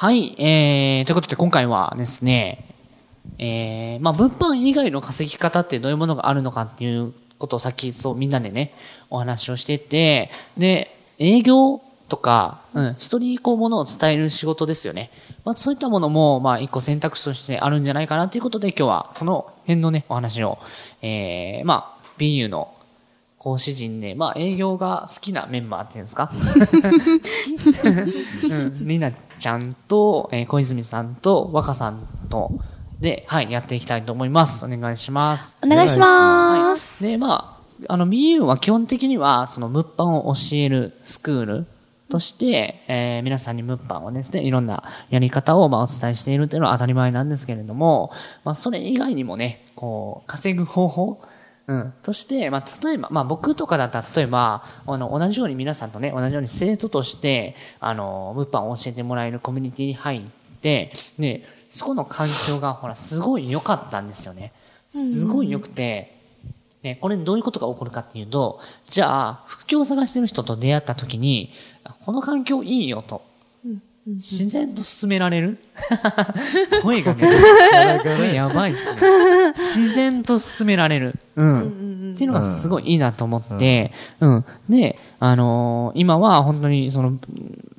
はい、えー、ということで今回はですね、えー、まあ、物販以外の稼ぎ方ってどういうものがあるのかっていうことをさっきそうみんなでね、お話をしてて、で、営業とか、うん、人にこうものを伝える仕事ですよね。まあ、そういったものも、まあ、一個選択肢としてあるんじゃないかなということで今日はその辺のね、お話を、えー、まあ、BU の講師陣で、まあ、営業が好きなメンバーっていうんですか？うん、りなちゃんと、えー、小泉さんと若さんと、で、はい、やっていきたいと思います。お願いします。お願いします。はい、で、まあ、あの、BU は基本的には、その、物販を教えるスクールとして、えー、皆さんに物販をですね、いろんなやり方を、まあ、お伝えしているというのは当たり前なんですけれども、まあ、それ以外にもね、こう、稼ぐ方法、うん。として、まあ、例えば、まあ、僕とかだったら、例えば、あの、同じように皆さんとね、同じように生徒として、あの、物販を教えてもらえるコミュニティに入って、で、そこの環境が、ほら、すごい良かったんですよね。すごい良くて、ね、これどういうことが起こるかっていうと、じゃあ、副業を探してる人と出会った時に、この環境いいよと。自然と進められる？声がね、声やばいっすね。自然と進められる。うん。っていうのがすごいいいなと思って、うん。で、あのー、今は本当にその、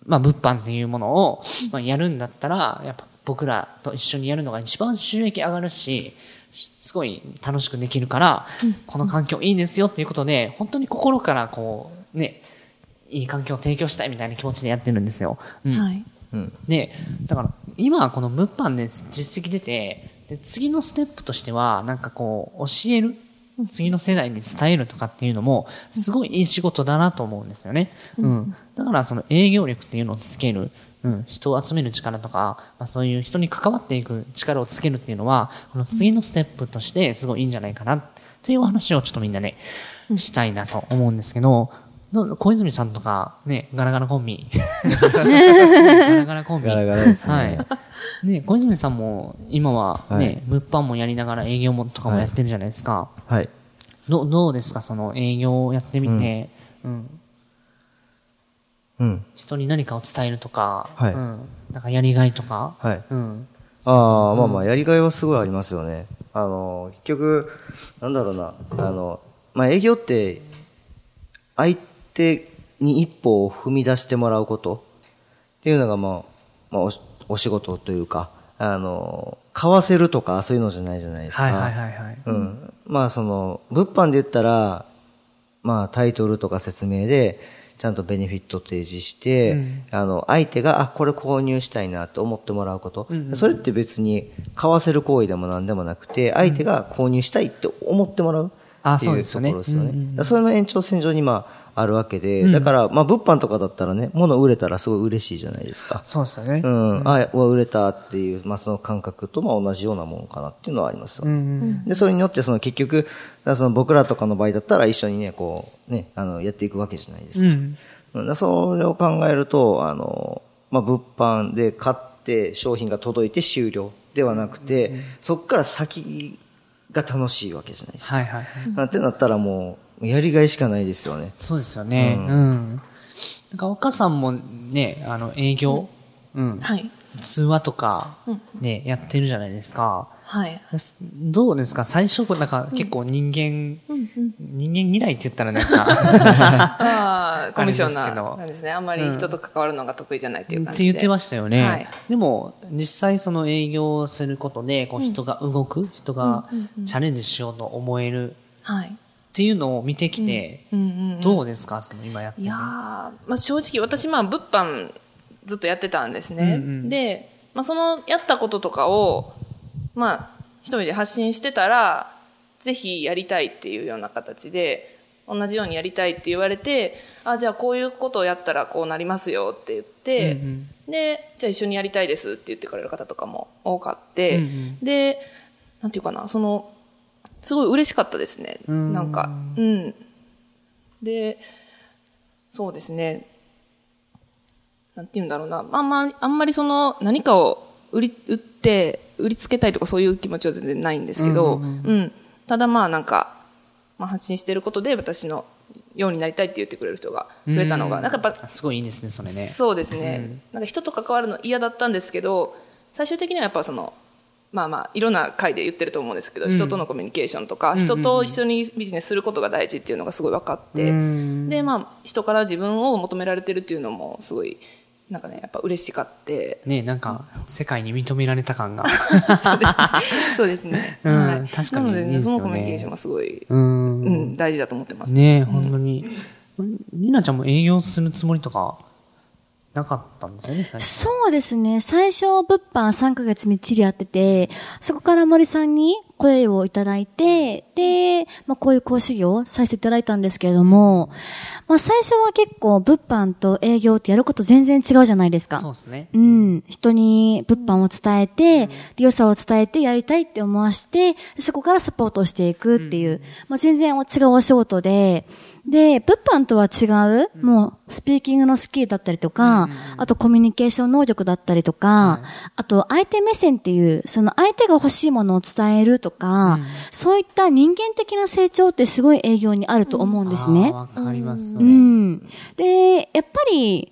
まあ、物販っていうものを、まあ、やるんだったら、やっぱ僕らと一緒にやるのが一番収益上がるし、すごい楽しくできるから、この環境いいですよっていうことで、本当に心からこう、ね、いい環境を提供したいみたいな気持ちでやってるんですよ。うん、はい。で、だから、今この物販で実績出て、で次のステップとしては、なんかこう、教える。次の世代に伝えるとかっていうのも、すごいいい仕事だなと思うんですよね。うん。だからその営業力っていうのをつける。うん、人を集める力とか、まあ、そういう人に関わっていく力をつけるっていうのは、この次のステップとしてすごいいいんじゃないかなっていうお話をちょっとみんなで、ね、したいなと思うんですけど、小泉さんとか、ね、ガラガラコンビ。ガラガラコンビ。ガラガラですね。はい。ね、小泉さんも、今はね、はい、物販もやりながら営業もとかもやってるじゃないですか。はい。どどうですか、その営業をやってみて、うん。うん。人に何かを伝えるとか、はい。うん。なんかやりがいとか、はい。うん。ああ、まあまあ、やりがいはすごいありますよね。あの、結局、なんだろうな、あの、まあ営業って、相手に一歩を踏み出してもらうことっていうのが、まあ、まあお、お仕事というか、あの、買わせるとかそういうのじゃないじゃないですか。はいはいはいはい。うん。まあその、物販で言ったら、まあタイトルとか説明で、ちゃんとベネフィット提示して、うん、あの、相手が、あ、これ購入したいなと思ってもらうこと。うんうん、それって別に買わせる行為でも何でもなくて、相手が購入したいって思ってもらうっていうところですよね。それの延長線上にまあ、あるわけで、うん、だから、まあ、物販とかだったらね、物売れたらすごい嬉しいじゃないですか。そうですよね。うん。うん、あ、売れたっていう、まあ、その感覚と、まあ、同じようなものかなっていうのはありますよね。うんうん、で、それによって、その結局、その僕らとかの場合だったら一緒にね、こう、ね、あの、やっていくわけじゃないですか。うん、それを考えると、あの、まあ、物販で買って商品が届いて終了ではなくて、うん、そこから先が楽しいわけじゃないですか。はいはい、はい。なんてなったらもう、やりがいしかないですよね。そうですよね。うん。うん、なんか若さんもね、あの、営業、うん。はい。通話とか、ね、やってるじゃないですか。はい。どうですか？最初、なんか結構人間、人間嫌いって言ったらなんか ああ、コミッションな感じですね。あんまり人と関わるのが得意じゃないっていう感じで。って言ってましたよね。はい、でも、実際その営業することで、こう人が動く、人がチャレンジしようと思える。はい。っていうのを見てきて、どうですか？その今やっていやまあ、正直私まあ物販ずっとやってたんですね、うんうん、で、まあ、そのやったこととかをまあ一人で発信してたらぜひやりたいっていうような形で同じようにやりたいって言われて、あ、じゃあこういうことをやったらこうなりますよって言って、で、じゃあ一緒にやりたいですって言ってくれる方とかも多かって、で、なんていうかな、その、すごい嬉しかったですね。なんか、うん。で、そうですね。なんて言うんだろうな。あんま、あんまりその、何かを売り、売って、売りつけたいとかそういう気持ちは全然ないんですけど、うんただまあなんか、まあ発信してることで私のようになりたいって言ってくれる人が増えたのが、なんかやっぱ、すごいいいですね、それね。そうですね、なんか人と関わるの嫌だったんですけど、最終的にはやっぱその、まあまあ、いろんな回で言ってると思うんですけど、人とのコミュニケーションとか、人と一緒にビジネスすることが大事っていうのがすごい分かって、で、まあ、人から自分を求められてるっていうのもすごい、なんかね、やっぱ嬉しかって、ね、なんか、世界に認められた感が。そうですね。そうですね。うんはい確かになのでそのコミュニケーションはすごい、うん。うん、大事だと思ってます。ね本当に。りなちゃんも営業するつもりとか、なかったんですよね、最初。そうですね。最初、物販3ヶ月みっちりやってて、そこから森さんに声をいただいて、で、まあこういう講師業をさせていただいたんですけれども、まあ最初は結構物販と営業ってやること全然違うじゃないですか。そうですね。うん。人に物販を伝えて、で良さを伝えてやりたいって思わして、そこからサポートをしていくっていう、まあ全然違うお仕事で、で、物販とは違う、もう、スピーキングのスキルだったりとか、あとコミュニケーション能力だったりとか、あと相手目線っていう、その相手が欲しいものを伝えるとか、そういった人間的な成長ってすごい営業にあると思うんですね。わかります、う。ん。で、やっぱり、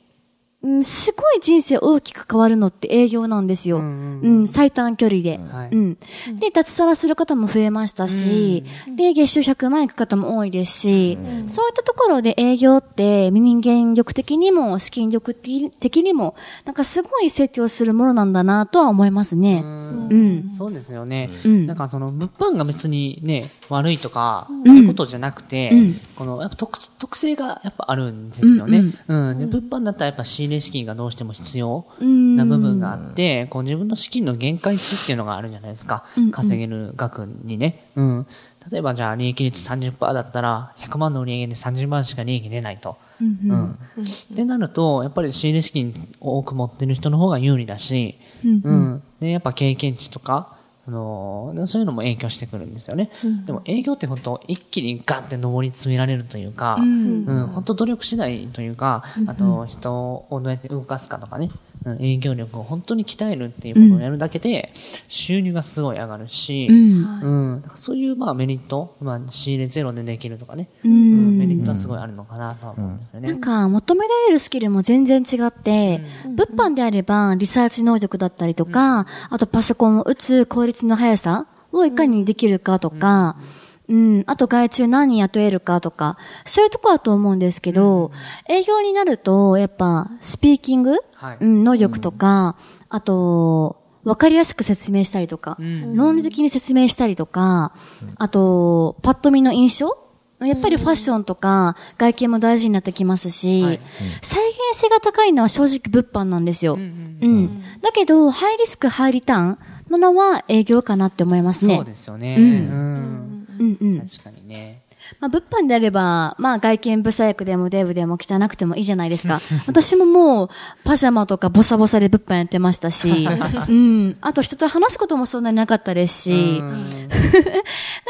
うん、すごい人生大きく変わるのって営業なんですよ。うん、最短距離で。はいうん。で、脱サラする方も増えましたし、で、月収100万円いく方も多いですし、そういったところで営業って、人間力的にも、資金力的にも、なんかすごい成長するものなんだなとは思いますね。うん。そうですよね。うんなんかその、物販が別にね、悪いとか、そういうことじゃなくて、この、やっぱ特、特性がやっぱあるんですよね。うん、で、物販だったらやっぱ仕入れ資金がどうしても必要な部分があって、こう自分の資金の限界値っていうのがあるじゃないですか。稼げる額にね。うん。例えばじゃあ利益率30%だったら、100万の売り上げで30万しか利益出ないと。うん。ってなると、やっぱり仕入れ資金を多く持ってる人の方が有利だし、うん。で、やっぱ経験値とか、あのーそういうのも影響してくるんですよね。でも営業って本当一気にガンって上り詰められるというか、うん、本当努力次第というか、あと人をどうやって動かすかとかね、うん営業力を本当に鍛えるっていうことをやるだけで、収入がすごい上がるし、うん。だからそういうまあメリット、まあ仕入れゼロでできるとかね、うん。メリットはすごいあるのかなとは思うんですよね。なんか、求められるスキルも全然違って、物販であれば、リサーチ能力だったりとか、あとパソコンを打つ効率の速さをいかにできるかとか、うん、あと外注何人雇えるかとか、そういうとこだと思うんですけど、営業になると、やっぱ、スピーキング、はいうん、能力とか、あと、わかりやすく説明したりとか、論理的に説明したりとか、あと、パッと見の印象？やっぱりファッションとか外見も大事になってきますし、はい再現性が高いのは正直物販なんですよ。うん。だけど、ハイリスク、ハイリターンなのは営業かなって思いますね。そうですよね。うん。うんうん。確かにね。まあ、物販であれば、まあ、外見ブサイクでもデブでも汚くてもいいじゃないですか。私ももう、パジャマとかボサボサで物販やってましたし、うん。あと人と話すこともそんなになかったですし、なん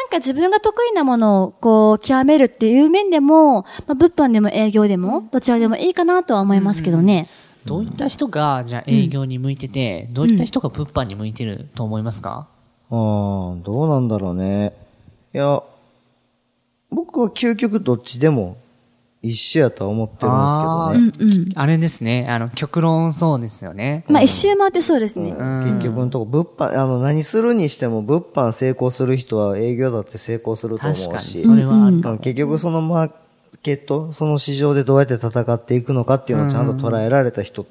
か自分が得意なものをこう、極めるっていう面でも、まあ、物販でも営業でも、どちらでもいいかなとは思いますけどね。どういった人が、じゃあ営業に向いてて、どういった人が物販に向いてると思いますか、ああ、どうなんだろうね。いや、僕は究極どっちでも一緒やとは思ってるんですけどね。あれですね。あの、極論そうですよね。まあ、一周回ってそうですね。結局のとこ、物販、あの、何するにしても、物販成功する人は営業だって成功すると思確かに、うし、それはあるかも。結局そのマーケット、その市場でどうやって戦っていくのかっていうのをちゃんと捉えられた人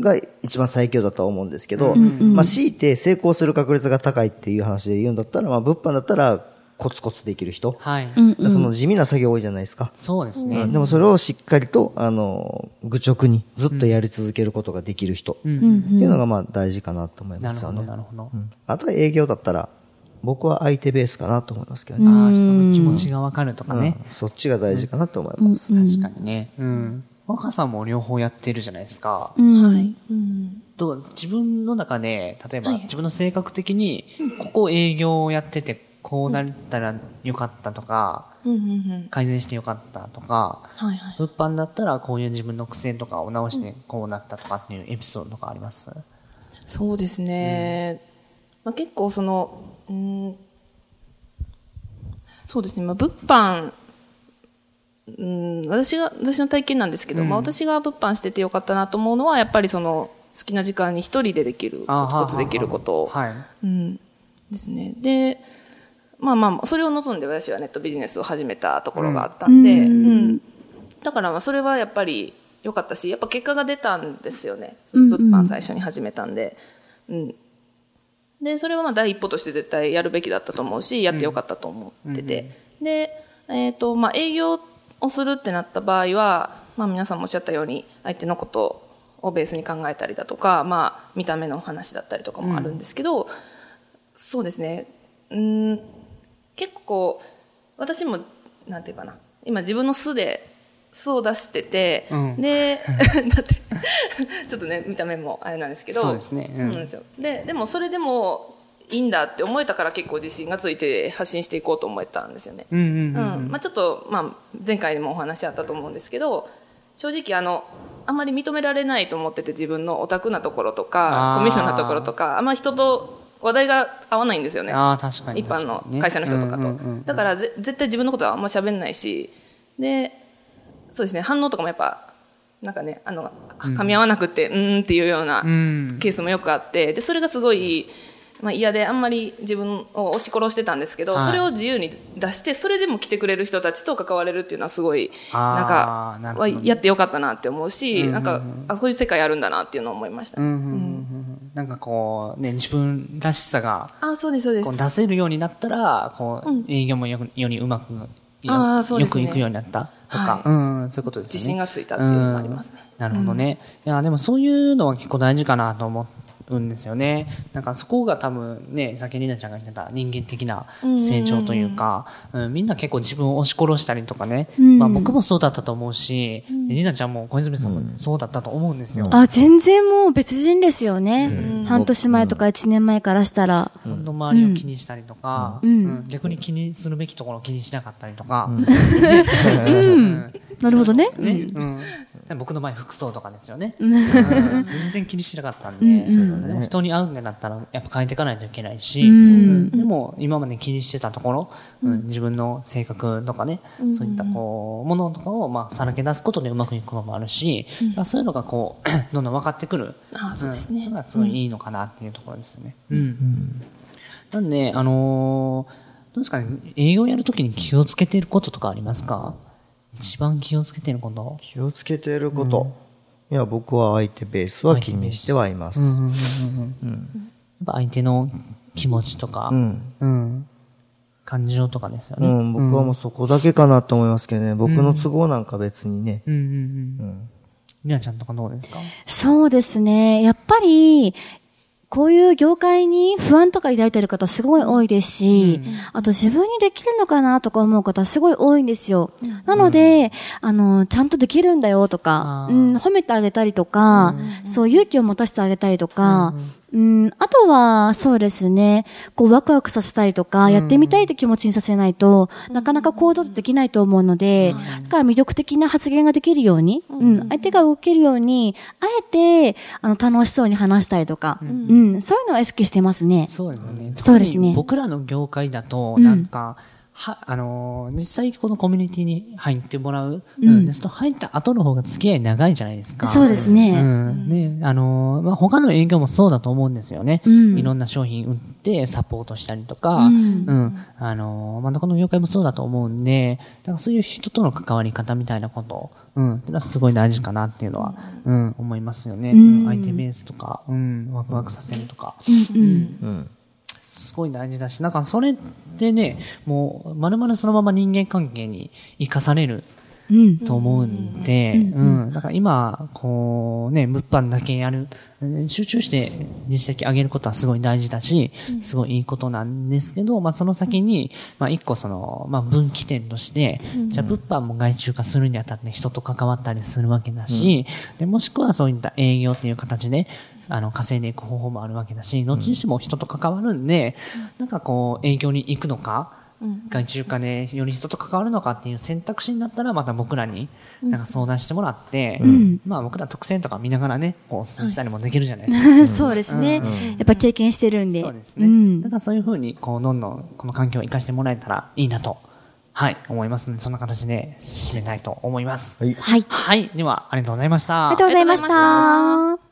が一番最強だとは思うんですけど、まあ、強いて成功する確率が高いっていう話で言うんだったら、まあ、物販だったらコツコツできる人。はい。その地味な作業多いじゃないですか。そうですね。うんでもそれをしっかりと、あの、愚直にずっとやり続けることができる人。っていうのがまあ大事かなと思いますよね。なるほどなるほどうんあとは営業だったら、僕は相手ベースかなと思いますけどね。ああ、人の気持ちがわかるとかね。うんそっちが大事かなと思います。確かにね。うん。若さんも両方やってるじゃないですか。うん。はい。うん。どう自分の中で、例えばはい自分の性格的に、ここ営業をやってて、こうなったらよかったとか、うんうんうん。改善してよかったとか、はいはい。物販だったらこういう自分の癖とかを直してこうなったとかっていうエピソードとかあります？そうですね。まあ、結構その、うん、そうですね。まあ、物販、うん、私が、私の体験なんですけど、まあ私が物販しててよかったなと思うのは、やっぱりその、好きな時間に一人でできる、あコツコツできることはい。うん、ですね。で、まあまあ、それを望んで私はネットビジネスを始めたところがあったんで、うんうんだからまあそれはやっぱり良かったし、やっぱ結果が出たんですよね。その物販最初に始めたんで。うん。で、それはまあ第一歩として絶対やるべきだったと思うし、やってよかったと思ってて。で、えっ、と、まあ営業をするってなった場合は、まあ皆さんもおっしゃったように、相手のことをベースに考えたりだとか、まあ見た目の話だったりとかもあるんですけど、そうですね。うん、結構、私も、なんていうかな、今自分の素で、素を出してて、うん。で、だって、ちょっとね、見た目もあれなんですけど、そうですね。うん。そうなんですよ。で、でもそれでもいいんだって思えたから結構自信がついて発信していこうと思えたんですよね。ちょっと、まあ前回にもお話あったと思うんですけど、正直あの、あんまり認められないと思ってて自分のオタクなところとあか、ー。コミッションなところとか、あんま人と話題が合わないんですよね。ああ、確かに。一般の会社の人とかと。うんうんうんだからぜ絶対自分のことはあんま喋んないし、で、そうですね、反応とかもやっぱ、なんかね、あの、噛み合わなくて、うーんっていうようなうん。ケースもよくあって、で、それがすごい、まあ嫌であんまり自分を押し殺してたんですけど、はい。それを自由に出して、それでも来てくれる人たちと関われるっていうのはすごい、なんか、やってよかったなって思うし、なんか、あ、そういう世界あるんだなっていうのを思いました。うんうんうん。うんなんかこう、ね、自分らしさがあ、そうです、そうです。出せるようになったら、こう、営業もよくよりうまく、よあーそうですねよくいくようになったとか、はいうん、そういうことですね。自信がついたっていうのもありますねうんなるほどね。いや、でもそういうのは結構大事かなと思うんですよね。なんかそこが多分ね、さっきりなちゃんが言ってた人間的な成長というか、うんみんな結構自分を押し殺したりとかね、まあ僕もそうだったと思うし、でりなちゃんも小泉さんもそうだったと思うんですよ。あ、全然もう別人ですよね。半年前とか一年前からしたら。本当周りを気にしたりとか、ん。うん。逆に気にするべきところを気にしなかったりとか、なるほどね。ね、うん。僕の前服装とかですよね。うん。全然気にしなかったんで、でも人に会うんだったらやっぱ変えていかないといけないし、うん。でも今まで気にしてたところ、うん。自分の性格とかね、そういったこう、ものとかをまあさらけ出すことでうまくいくこともあるし、まあそういうのがこう、どんどん分かってくる。あそうですね。んのがすごいいいのかなっていうところですよね。うん。なんで、あのーどうですかね、営業やるときに気をつけていることとかありますか？一番気をつけていること。気をつけていること。いや、僕は相手ベースは気にしてはいます。やっぱ相手の気持ちとか、うん。うん感情とかですよね。うん、僕はもうそこだけかなと思いますけどね。僕の都合なんか別にね。うんうんうん。うん。りなちゃんとかどうですか？そうですね。やっぱり、こういう業界に不安とか抱いてる方すごい多いですし、あと自分にできるのかなとか思う方すごい多いんですよ。なので、あの、ちゃんとできるんだよとかうん、褒めてあげたりとか、そう勇気を持たせてあげたりとか、うん、あとは、そうですね、こう、ワクワクさせたりとか、やってみたいって気持ちにさせないと、なかなか行動できないと思うので、だから魅力的な発言ができるように、うん、相手が動けるように、あえて、あの、楽しそうに話したりとか、うん、そういうのは意識してますね。そうですよね。そうですね。僕らの業界だと、なんか、は、あのー実際このコミュニティに入ってもらう、うん、ですと入った後の方が付き合い長いじゃないですか。そうですね。うん。ね、あのーまあ、他の営業もそうだと思うんですよね。うんいろんな商品売ってサポートしたりとか、ううんん。あのーまあ、どこの業界もそうだと思うんで、なんかそういう人との関わり方みたいなこと、うん。っていうのはすごい大事かなっていうのは、うん、思いますよね。うん相手ベースとか、うん、ワクワクさせるとか。うんうん。うん。すごい大事だし、なんかそれってね、もう、まるまるそのまま人間関係に生かされるうん。と思うんで、うん。だから今、こうね、物販だけやる、集中して実績上げることはすごい大事だし、すごいいいことなんですけど、まあその先に、まあ一個その、まあ分岐点として、じゃあ物販も外注化するにあたって人と関わったりするわけだし、でもしくはそういった営業っていう形で、あの、稼いでいく方法もあるわけだし、後にしても人と関わるんで、なんかこう、営業に行くのか、外注化でより人と関わるのかっていう選択肢になったらまた僕らになんか相談してもらって、まあ僕ら特選とか見ながらね、こうお勧めしたりもできるじゃないですか。そうですね。やっぱ経験してるんで。そうですね。んだからそういうふうに、こう、どんどんこの環境を生かしてもらえたらいいなと、はい、思いますので、そんな形で締めたいと思います。はいはい。はい。では、ありがとうございました。ありがとうございました。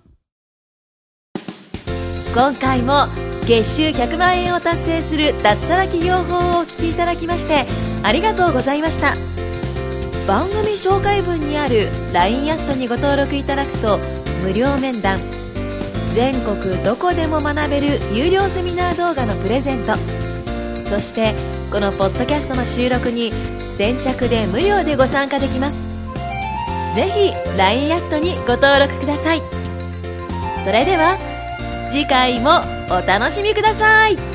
今回も月収100万円を達成する脱サラ企業法をお聞きいただきましてありがとうございました。番組紹介文にある LINE アットにご登録いただくと無料面談全国どこでも学べる有料セミナー動画のプレゼントそしてこのポッドキャストの収録に先着で無料でご参加できます。ぜひ LINE アットにご登録ください。それでは次回もお楽しみください。